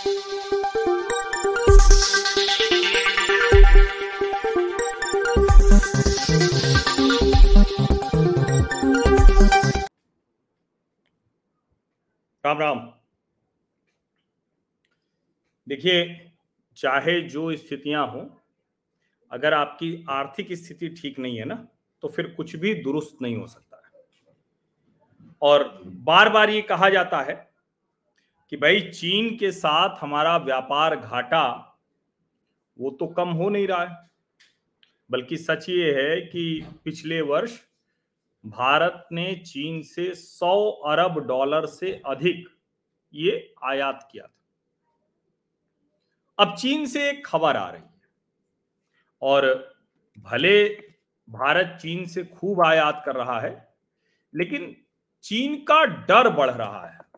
राम राम। देखिए, चाहे जो स्थितियाँ हो, अगर आपकी आर्थिक स्थिति ठीक नहीं है ना तो फिर कुछ भी दुरुस्त नहीं हो सकता है। और बार बार ये कहा जाता है कि भाई चीन के साथ हमारा व्यापार घाटा, वो तो कम हो नहीं रहा है। बल्कि सच ये है कि पिछले वर्ष भारत ने चीन से 100 अरब डॉलर से अधिक ये आयात किया था। अब चीन से एक खबर आ रही है और भले भारत चीन से खूब आयात कर रहा है, लेकिन चीन का डर बढ़ रहा है।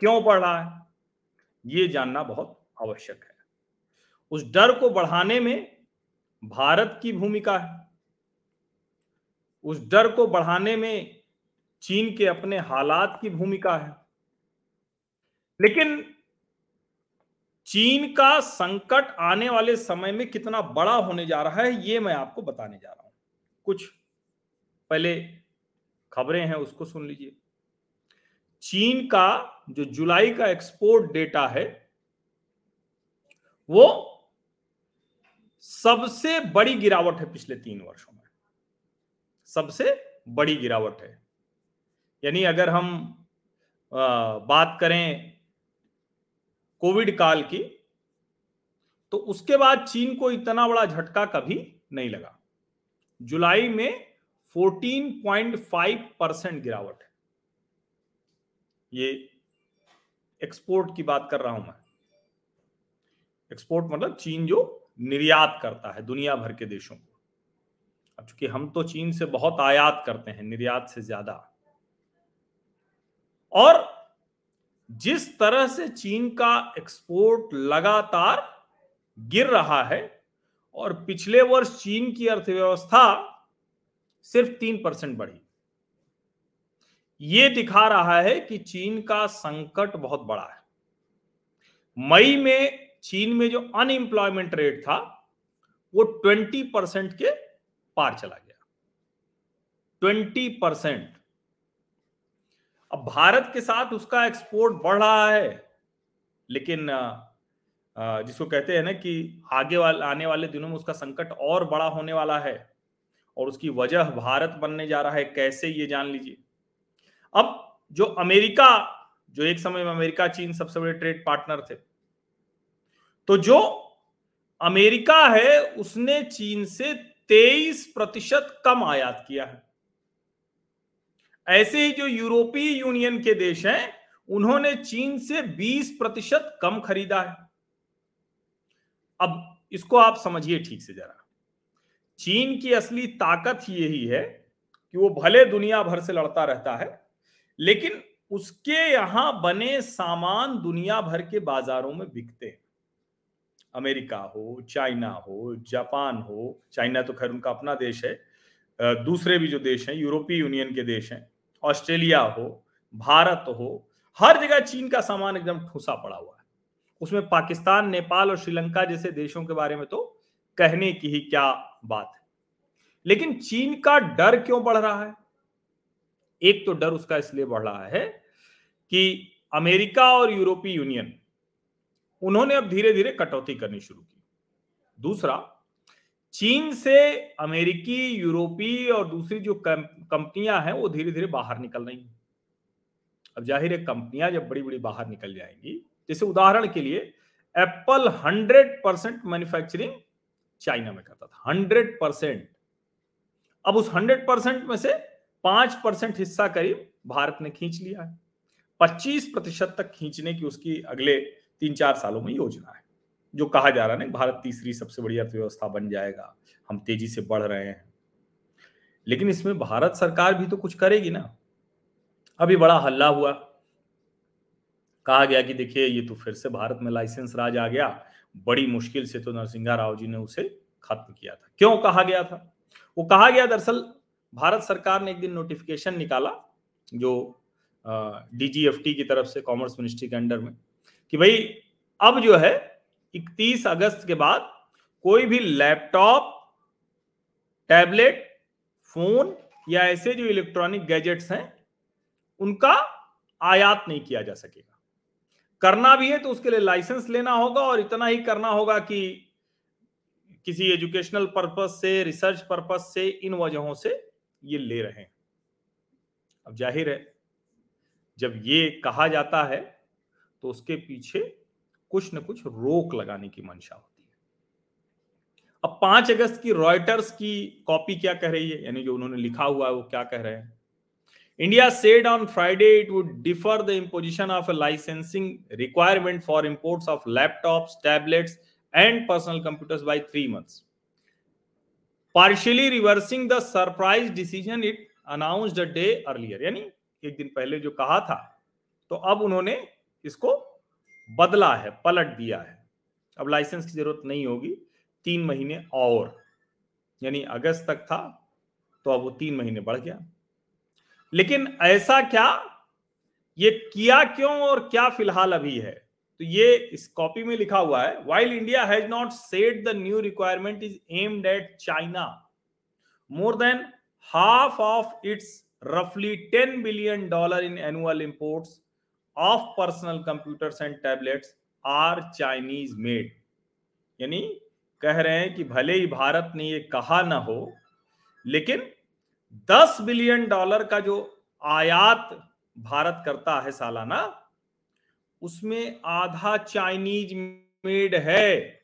क्यों बढ़ रहा है? ये जानना बहुत आवश्यक है। उस डर को बढ़ाने में भारत की भूमिका है। उस डर को बढ़ाने में चीन के अपने हालात की भूमिका है। लेकिन चीन का संकट आने वाले समय में कितना बड़ा होने जा रहा है, ये मैं आपको बताने जा रहा हूँ। कुछ पहले खबरें हैं, उसको सुन लीजिए। चीन का जो जुलाई का एक्सपोर्ट डेटा है, वो सबसे बड़ी गिरावट है पिछले तीन वर्षों में। सबसे बड़ी गिरावट है। यानी अगर हम बात करें कोविड काल की तो उसके बाद चीन को इतना बड़ा झटका कभी नहीं लगा। जुलाई में 14.5 परसेंट गिरावट है। ये एक्सपोर्ट की बात कर रहा हूँ मैं। एक्सपोर्ट मतलब चीन जो निर्यात करता है दुनिया भर के देशों को। अब चूँकि हम तो चीन से बहुत आयात करते हैं, निर्यात से ज़्यादा। और जिस तरह से चीन का एक्सपोर्ट लगातार गिर रहा है और पिछले वर्ष चीन की अर्थव्यवस्था सिर्फ़ तीन परसेंट बढ़ी ये दिखा रहा है कि चीन का संकट बहुत बड़ा है। मई में, चीन में जो अनएम्प्लॉयमेंट रेट था, वो ट्वेंटी परसेंट के पार चला गया। ट्वेंटी परसेंट अब भारत के साथ उसका एक्सपोर्ट बढ़ रहा है, लेकिन जिसको कहते हैं ना कि आगे वाले, आने वाले दिनों में उसका संकट और बड़ा होने वाला है, और उसकी वजह भारत बनने जा रहा है। कैसे, ये जान लीजिए। अब जो अमेरिका, जो एक समय में अमेरिका, चीन सबसे बड़े ट्रेड पार्टनर थे तो जो अमेरिका है, उसने चीन से तेईस प्रतिशत कम आयात किया है। ऐसे ही जो यूरोपीय यूनियन के देश हैं, उन्होंने चीन से 20 प्रतिशत कम खरीदा है। अब इसको आप समझिए ठीक से जरा। चीन की असली ताकत यही है कि वो भले दुनिया भर से लड़ता रहता है लेकिन उसके यहाँ बने सामान दुनिया भर के बाजारों में बिकते हैं। अमेरिका हो, चाइना हो, जापान हो, चाइना तो खैर उनका अपना देश है दूसरे भी जो देश हैं, यूरोपीय यूनियन के देश हैं, ऑस्ट्रेलिया हो, भारत हो, हर जगह चीन का सामान एकदम ठूसा पड़ा हुआ है। उसमें पाकिस्तान, नेपाल और श्रीलंका जैसे देशों के बारे में तो कहने की ही क्या बात है। लेकिन चीन का डर क्यों बढ़ रहा है? एक तो डर उसका इसलिए बढ़ रहा है कि अमेरिका और यूरोपीय यूनियन, उन्होंने अब धीरे धीरे कटौती करनी शुरू की। दूसरा, चीन से अमेरिकी, यूरोपीय और दूसरी जो कंपनियाँ हैं, वो धीरे धीरे बाहर निकल रही हैं। अब ज़ाहिर है, कंपनियाँ जब बड़ी बड़ी बाहर निकल जाएँगी, जैसे उदाहरण के लिए, Apple hundred percent manufacturing China में करता था, हंड्रेड परसेंट। अब उस हंड्रेड परसेंट में से पाँच परसेंट हिस्सा करीब भारत ने खींच लिया है। पच्चीस प्रतिशत तक खींचने की उसकी अगले तीन चार सालों में योजना है, जो कहा जा रहा है ना भारत तीसरी सबसे बड़ी अर्थव्यवस्था बन जाएगा, हम तेज़ी से बढ़ रहे हैं। लेकिन इसमें भारत सरकार भी तो कुछ करेगी ना। अभी बड़ा हल्ला हुआ। कहा गया कि देखिए, ये तो फिर से भारत में लाइसेंस राज आ गया। बड़ी मुश्किल से तो नरसिंहा राव जी ने उसे खत्म किया था। क्यों कहा गया था? वो कहा गया दरअसल भारत सरकार ने एक दिन नोटिफिकेशन निकाला, जो डीजीएफटी की तरफ़ से कॉमर्स मिनिस्ट्री के अंडर में, कि भाई, अब जो है 31 अगस्त के बाद कोई भी लैपटॉप टैबलेट फ़ोन या ऐसे जो इलेक्ट्रॉनिक गैजेट्स हैं, उनका आयात नहीं किया जा सकेगा। करना भी है तो उसके लिए लाइसेंस लेना होगा और इतना ही करना होगा कि किसी एजुकेशनल पर्पस से रिसर्च पर्पस से, इन वजहों से ये ले रहे हैं। अब ज़ाहिर है, जब ये कहा जाता है तो उसके पीछे कुछ न कुछ रोक लगाने की मंशा होती है। अब पाँच अगस्त की रॉयटर्स की कॉपी क्या कह रही है? यानी जो उन्होंने लिखा हुआ है, वो क्या कह रहे हैं? India said on Friday it would defer the imposition of a licensing requirement for imports of laptops tablets and personal computers by three months partially reversing the surprise decision it announced a day earlier यानी एक दिन पहले जो कहा था तो अब उन्होंने इसको बदला है, पलट दिया है। अब लाइसेंस की ज़रूरत नहीं होगी, तीन महीने और। यानी अगस्त तक था तो अब वो तीन महीने बढ़ गया। लेकिन ऐसा क्या? ये किया क्यों और क्या फ़िलहाल अभी है? तो ये इस कॉपी में लिखा हुआ है while India has not set the new requirement is aimed at China more than half of its रफली 10 billion dollar in annual imports of personal computers and tablets are Chinese made यानी कह रहे हैं कि भले ही भारत ने ये कहा ना हो, लेकिन 10 बिलियन डॉलर का जो आयात भारत करता है सालाना उसमें आधा चाइनीज़ मेड है।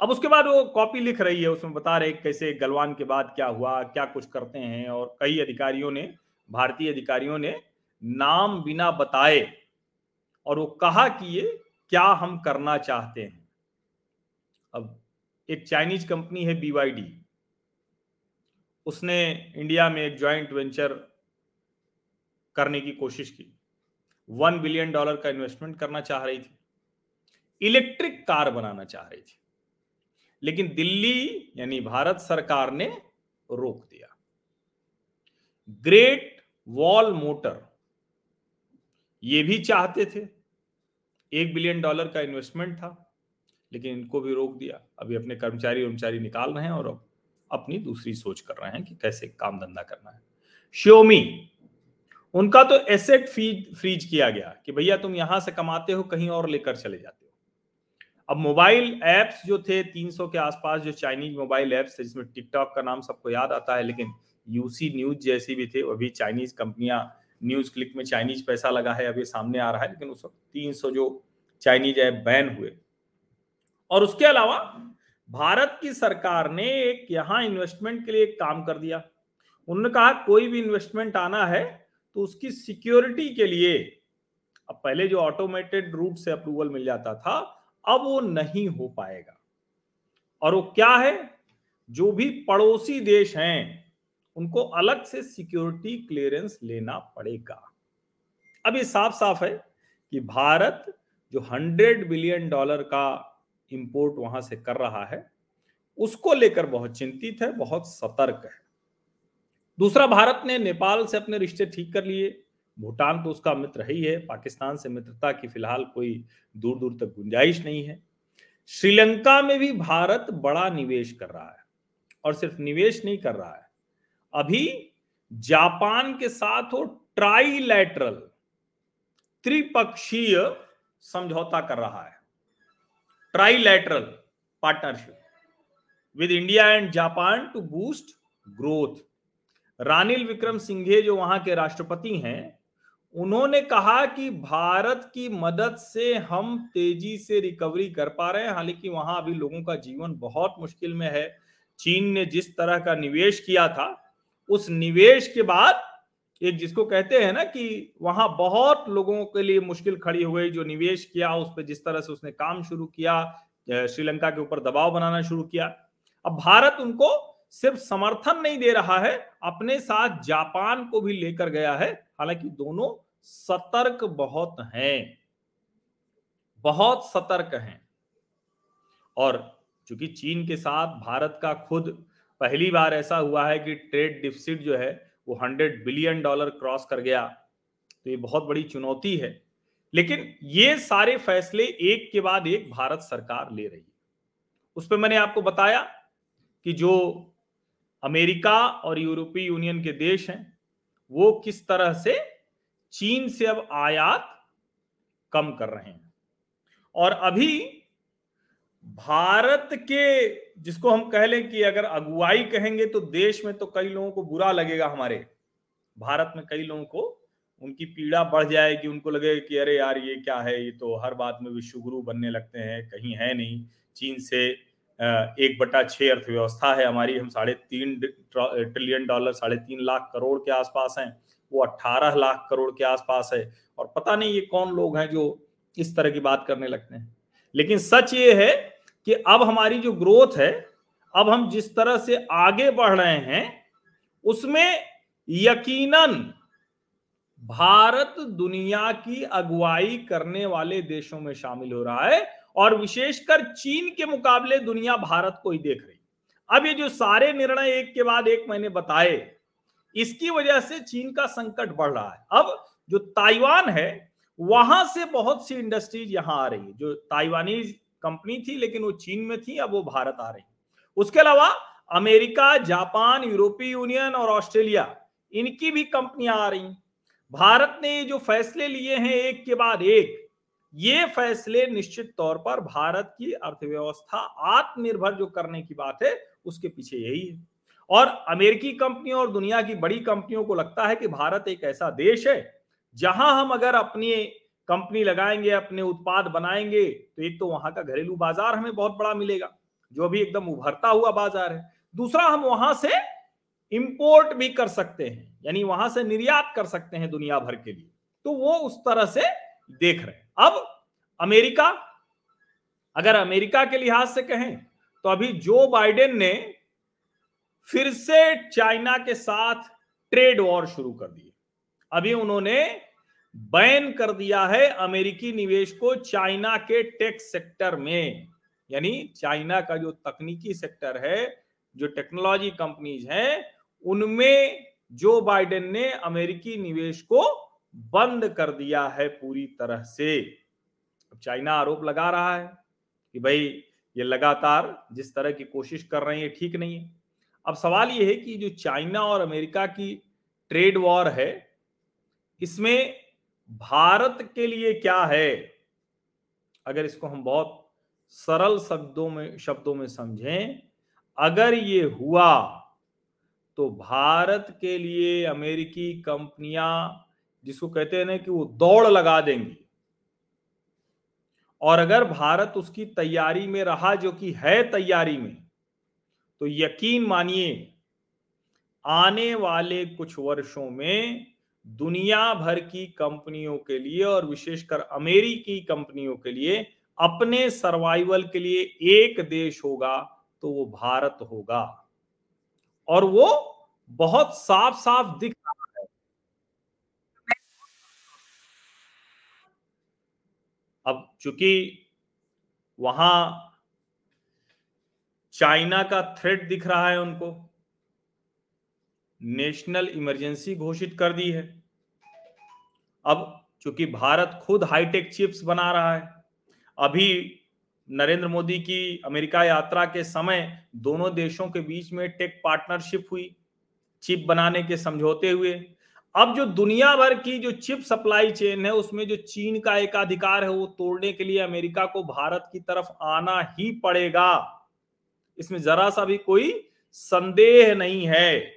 अब उसके बाद वो कॉपी लिख रही है, उसमें बता रहे कैसे गलवान के बाद क्या हुआ, क्या कुछ करते हैं और कई अधिकारियों ने, भारतीय अधिकारियों ने नाम बिना बताए और वो कहा कि ये क्या हम करना चाहते हैं। अब एक चाइनीज़ कंपनी है बीवाईडी उसने इंडिया में एक ज्वाइंट वेंचर करने की कोशिश की। वन बिलियन डॉलर का इन्वेस्टमेंट करना चाह रही थी। इलेक्ट्रिक कार बनाना चाह रही थी। लेकिन दिल्ली यानी भारत सरकार ने रोक दिया। ग्रेट वॉल मोटर, ये भी चाहते थे। एक बिलियन डॉलर का इन्वेस्टमेंट था, लेकिन इनको भी रोक दिया। अभी अपने कर्मचारी कर्मचारी निकाल रहे हैं और अब अपनी दूसरी सोच कर रहे हैं कि कैसे काम धंधा करना है। श्योमी उनका तो एसेट फ्रीज किया गया कि भैया तुम यहाँ से कमाते हो, कहीं और लेकर चले जाते हो। अब मोबाइल ऐप्स जो थे 300 के आसपास जो चाइनीज़ मोबाइल ऐप्स थे, जिसमें टिकटॉक का नाम सबको याद आता है, लेकिन यूसी न्यूज़ जैसी भी थे, अभी चाइनीज़ कंपनियाँ न्यूज़ क्लिक में चाइनीज़ पैसा लगा है, अभी सामने आ रहा है, लेकिन उस वक्त तीन सौ जो चाइनीज़ ऐप बैन हुए। और उसके अलावा भारत की सरकार ने एक यहाँ इन्वेस्टमेंट के लिए एक काम कर दिया। उन्होंने कहा, कोई भी इन्वेस्टमेंट आना है तो उसकी सिक्योरिटी के लिए, अब पहले जो ऑटोमेटेड रूट से अप्रूवल मिल जाता था, अब वो नहीं हो पाएगा। और वो क्या है? जो भी पड़ोसी देश हैं, उनको अलग से सिक्योरिटी क्लियरेंस लेना पड़ेगा। अब ये साफ़ साफ़ है कि भारत जो हंड्रेड बिलियन डॉलर का इंपोर्ट वहाँ से कर रहा है, उसको लेकर बहुत चिंतित है, बहुत सतर्क है। दूसरा, भारत ने नेपाल से अपने रिश्ते ठीक कर लिए। भूटान तो उसका मित्र ही है पाकिस्तान से मित्रता की फ़िलहाल कोई दूर दूर तक गुंजाइश नहीं है। श्रीलंका में भी भारत बड़ा निवेश कर रहा है, और सिर्फ़ निवेश नहीं कर रहा है। अभी जापान के साथ वो ट्राईलैटरल त्रिपक्षीय समझौता कर रहा है। Trilateral partnership with India and Japan to boost growth. Ranil Wickremesinghe जो वहाँ के राष्ट्रपति हैं, उन्होंने कहा कि भारत की मदद से हम तेज़ी से रिकवरी कर पा रहे हैं। हालाँकि वहाँ अभी लोगों का जीवन बहुत मुश्किल में है। चीन ने जिस तरह का निवेश किया था, उस निवेश के बाद एक जिसको कहते हैं ना कि वहाँ बहुत लोगों के लिए मुश्किल खड़ी हुई जो निवेश किया, उस पर जिस तरह से उसने काम शुरू किया श्रीलंका के ऊपर दबाव बनाना शुरू किया। अब भारत उनको सिर्फ़ समर्थन नहीं दे रहा है, अपने साथ जापान को भी लेकर गया है। हालाँकि दोनों सतर्क बहुत हैं। बहुत सतर्क हैं। और चूँकि चीन के साथ भारत का खुद, पहली बार ऐसा हुआ है कि ट्रेड डिफिसिट जो है, वो हंड्रेड बिलियन डॉलर क्रॉस कर गया। तो ये बहुत बड़ी चुनौती है। लेकिन ये सारे फैसले एक के बाद एक भारत सरकार ले रही है। उस पर मैंने आपको बताया कि जो अमेरिका और यूरोपीय यूनियन के देश हैं। वो किस तरह से चीन से अब आयात कम कर रहे हैं। और अभी भारत के, जिसको हम कह लें कि अगर अगुवाई कहेंगे तो देश में तो कई लोगों को बुरा लगेगा हमारे। भारत में कई लोगों को उनकी पीड़ा बढ़ जाएगी। उनको लगेगा कि अरे यार ये क्या है? ये तो हर बात में विश्वगुरु बनने लगते हैं, कहीं है नहीं। चीन से एक बटा छह अर्थव्यवस्था है हमारी, हम साढ़े तीन ट्रिलियन डॉलर, साढ़े तीन लाख करोड़ के आसपास हैं, वो अट्ठारह लाख करोड़ के आसपास है, और पता नहीं ये कौन लोग हैं जो इस तरह की बात करने लगते हैं। लेकिन सच ये है कि अब हमारी जो ग्रोथ है, अब हम जिस तरह से आगे बढ़ रहे हैं, उसमें यकीनन भारत दुनिया की अगुवाई करने वाले देशों में शामिल हो रहा है और विशेषकर चीन के मुकाबले दुनिया भारत को ही देख रही। अब ये जो सारे निर्णय एक के बाद एक मैंने बताए, इसकी वजह से चीन का संकट बढ़ रहा है। अब जो ताइवान है, वहाँ से बहुत सी इंडस्ट्रीज़ यहाँ आ रही है। जो ताइवानीज कंपनी थी, लेकिन वो चीन में थी, अब वो भारत आ रही उसके अलावा अमेरिका, जापान, यूरोपीय यूनियन और ऑस्ट्रेलिया, इनकी भी कंपनियाँ आ रही भारत ने जो फैसले लिए हैं एक के बाद एक ये फैसले निश्चित तौर पर भारत की अर्थव्यवस्था, आत्मनिर्भर जो करने की बात है, उसके पीछे यही है। और अमेरिकी कंपनियों और दुनिया की बड़ी कंपनियों को लगता है कि भारत एक ऐसा देश है, जहाँ हम अगर अपनी कंपनी लगाएँगे, अपने उत्पाद बनाएँगे तो एक तो वहाँ का घरेलू बाज़ार हमें बहुत बड़ा मिलेगा, जो अभी एकदम उभरता हुआ बाज़ार है। दूसरा, हम वहाँ से इंपोर्ट भी कर सकते हैं, यानी वहाँ से निर्यात कर सकते हैं दुनिया भर के लिए। तो वो उस तरह से देख रहे हैं। अब अमेरिका, अगर अमेरिका के लिहाज से कहें तो अभी जो बाइडेन ने फिर से चाइना के साथ ट्रेड वॉर शुरू कर दिए अभी उन्होंने बैन कर दिया है अमेरिकी निवेश को चाइना के टेक सेक्टर में। यानी चाइना का जो तकनीकी सेक्टर है, जो टेक्नोलॉजी कंपनीज़ हैं, उनमें जो बाइडेन ने अमेरिकी निवेश को बंद कर दिया है पूरी तरह से। चाइना आरोप लगा रहा है कि भाई ये लगातार जिस तरह की कोशिश कर रहे हैं ठीक नहीं है। अब सवाल ये है कि जो चाइना और अमेरिका की ट्रेड वॉर है, इसमें भारत के लिए क्या है? अगर इसको हम बहुत सरल शब्दों में शब्दों में समझें, अगर ये हुआ तो भारत के लिए अमेरिकी कंपनियाँ जिसको कहते हैं ना कि वो दौड़ लगा देंगी। और अगर भारत उसकी तैयारी में रहा, जो कि है तैयारी में तो यकीन मानिए, आने वाले कुछ वर्षों में दुनिया भर की कंपनियों के लिए और विशेषकर अमेरिकी कंपनियों के लिए अपने सर्वाइवल के लिए एक देश होगा तो वो भारत होगा। और वो बहुत साफ़ साफ़ दिख रहा है अब चूँकि वहाँ चाइना का थ्रेट दिख रहा है उनको नेशनल इमरजेंसी घोषित कर दी है। अब चूँकि भारत खुद हाईटेक चिप्स बना रहा है, अभी नरेंद्र मोदी की अमेरिका यात्रा के समय दोनों देशों के बीच में टेक पार्टनरशिप हुई चिप बनाने के समझौते हुए। अब जो दुनिया भर की जो चिप सप्लाई चेन है, उसमें जो चीन का एक अधिकार है, वो तोड़ने के लिए अमेरिका को भारत की तरफ़ आना ही पड़ेगा। इसमें जरा सा भी कोई संदेह नहीं है।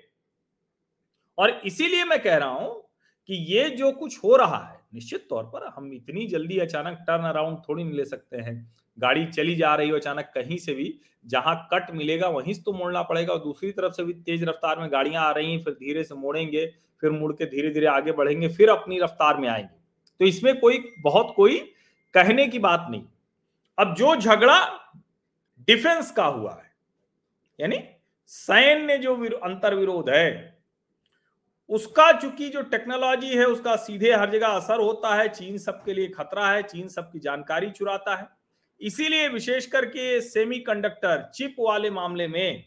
और इसीलिए मैं कह रहा हूँ कि ये जो कुछ हो रहा है, निश्चित तौर पर हम इतनी जल्दी अचानक टर्न अराउंड थोड़ी नहीं ले सकते हैं। गाड़ी चली जा रही हो अचानक कहीं से भी, जहाँ कट मिलेगा वहीं से तो मोड़ना पड़ेगा और दूसरी तरफ़ से भी तेज रफ्तार में गाड़ियाँ आ रही हैं, फिर धीरे से मोड़ेंगे, फिर मुड़ के धीरे धीरे आगे बढ़ेंगे, फिर अपनी रफ्तार में आएँगे। तो इसमें कोई, बहुत कोई कहने की बात नहीं। अब जो झगड़ा डिफेंस का हुआ है, यानी सैन्य जो अंतर विरोध है, उसका चूँकि जो टेक्नोलॉजी है, उसका सीधे हर जगह असर होता है, चीन सबके लिए खतरा है, चीन सबकी जानकारी चुराता है। इसीलिए विशेष करके सेमीकंडक्टर चिप वाले मामले में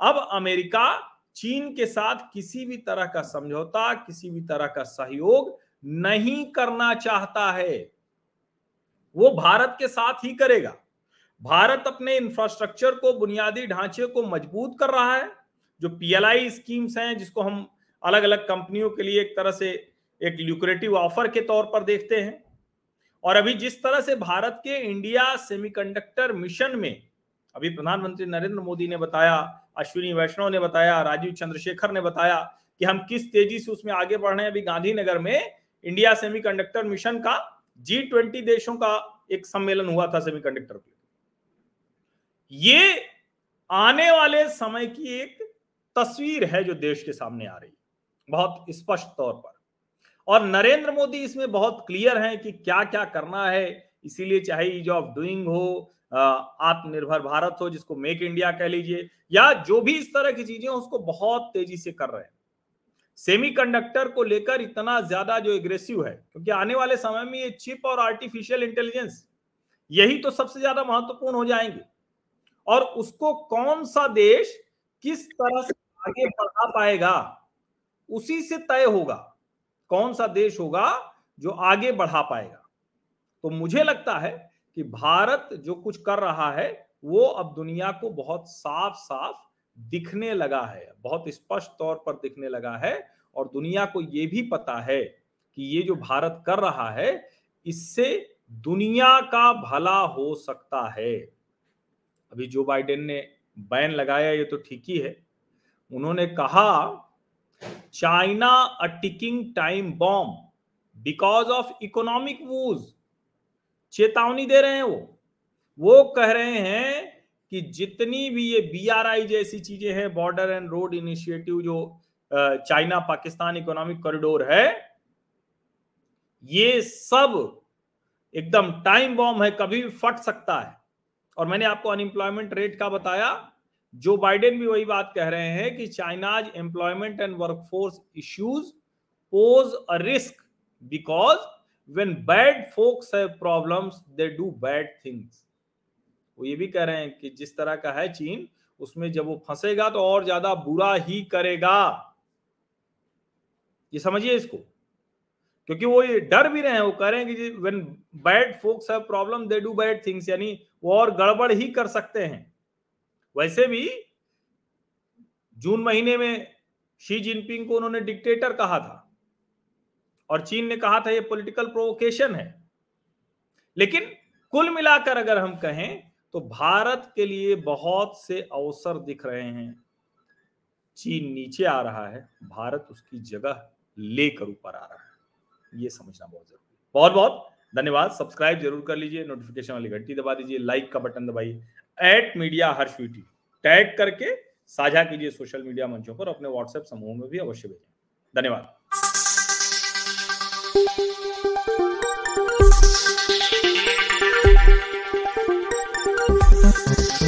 अब अमेरिका चीन के साथ किसी भी तरह का समझौता, किसी भी तरह का सहयोग नहीं करना चाहता है। वो भारत के साथ ही करेगा। भारत अपने इंफ्रास्ट्रक्चर को, बुनियादी ढांचे को मज़बूत कर रहा है, जो पीएलआई स्कीम्स हैं, जिसको हम अलग अलग कंपनियों के लिए एक तरह से एक ल्यूक्रेटिव ऑफ़र के तौर पर देखते हैं। और अभी जिस तरह से भारत के इंडिया सेमीकंडक्टर मिशन में, अभी प्रधानमंत्री नरेंद्र मोदी ने बताया, अश्विनी वैष्णव ने बताया, राजीव चंद्रशेखर ने बताया कि हम किस तेज़ी से उसमें आगे बढ़ रहे हैं। अभी गांधीनगर में इंडिया सेमीकंडक्टर मिशन का, जी ट्वेंटी देशों का एक सम्मेलन हुआ था सेमीकंडक्टर के ये आने वाले समय की एक तस्वीर है जो देश के सामने आ रही बहुत स्पष्ट तौर पर। और नरेंद्र मोदी इसमें बहुत क्लियर है कि क्या क्या करना है। इसीलिए चाहे ईज ऑफ़ डूइंग हो आत्मनिर्भर भारत हो, जिसको मेक इंडिया कह लीजिए, या जो भी इस तरह की चीज़ें उसको बहुत तेज़ी से कर रहे हैं। सेमीकंडक्टर को लेकर इतना ज़्यादा जो एग्रेसिव है, क्योंकि आने वाले समय में ये चिप और आर्टिफिशियल इंटेलिजेंस यही तो सबसे ज़्यादा महत्वपूर्ण हो जाएँगे। और उसको कौन सा देश किस तरह से आगे बढ़ा पाएगा, उसी से तय होगा। कौन सा देश होगा जो आगे बढ़ा पाएगा? तो मुझे लगता है कि भारत जो कुछ कर रहा है, वो अब दुनिया को बहुत साफ़ साफ़ दिखने लगा है, बहुत स्पष्ट तौर पर दिखने लगा है और दुनिया को ये भी पता है कि ये जो भारत कर रहा है, इससे दुनिया का भला हो सकता है। अभी जो बाइडेन ने बैन लगाया, ये तो ठीक ही है। उन्होंने कहा China a ticking time bomb because of economic woes चेतावनी दे रहे हैं वो। वो कह रहे हैं कि जितनी भी ये बीआरआई जैसी चीज़ें हैं बॉर्डर एंड रोड इनिशिएटिव जो चाइना पाकिस्तान इकोनॉमिक कॉरिडोर है, ये सब एकदम टाइम बॉम्ब है, कभी भी फट सकता है। और मैंने आपको अनएम्प्लॉयमेंट रेट का बताया जो बाइडेन भी वही बात कह रहे हैं कि China's employment and workforce issues pose a risk because when bad folks have problems they do bad things वो ये भी कह रहे हैं कि जिस तरह का है चीन, उसमें जब वो फंसेगा तो और ज़्यादा बुरा ही करेगा। ये समझिए इसको। क्योंकि वो ये डर भी रहे हैं, वो कह रहे हैं कि when bad folks have problem they do bad things यानी वो और गड़बड़ ही कर सकते हैं। वैसे भी जून महीने में शी जिनपिंग को उन्होंने डिक्टेटर कहा था। और चीन ने कहा था, ये पॉलिटिकल प्रोवोकेशन है। लेकिन कुल मिलाकर अगर हम कहें तो भारत के लिए बहुत से अवसर दिख रहे हैं। चीन नीचे आ रहा है, भारत उसकी जगह लेकर ऊपर आ रहा है। ये समझना बहुत ज़रूरी बहुत बहुत धन्यवाद। सब्सक्राइब ज़रूर कर लीजिए, नोटिफिकेशन वाली घंटी दबा दीजिए लाइक का बटन दबाइए। एट मीडिया हर्ष टैग करके साझा कीजिए सोशल मीडिया मंचों पर, अपने व्हाट्सएप समूह में भी अवश्य भेजें। धन्यवाद।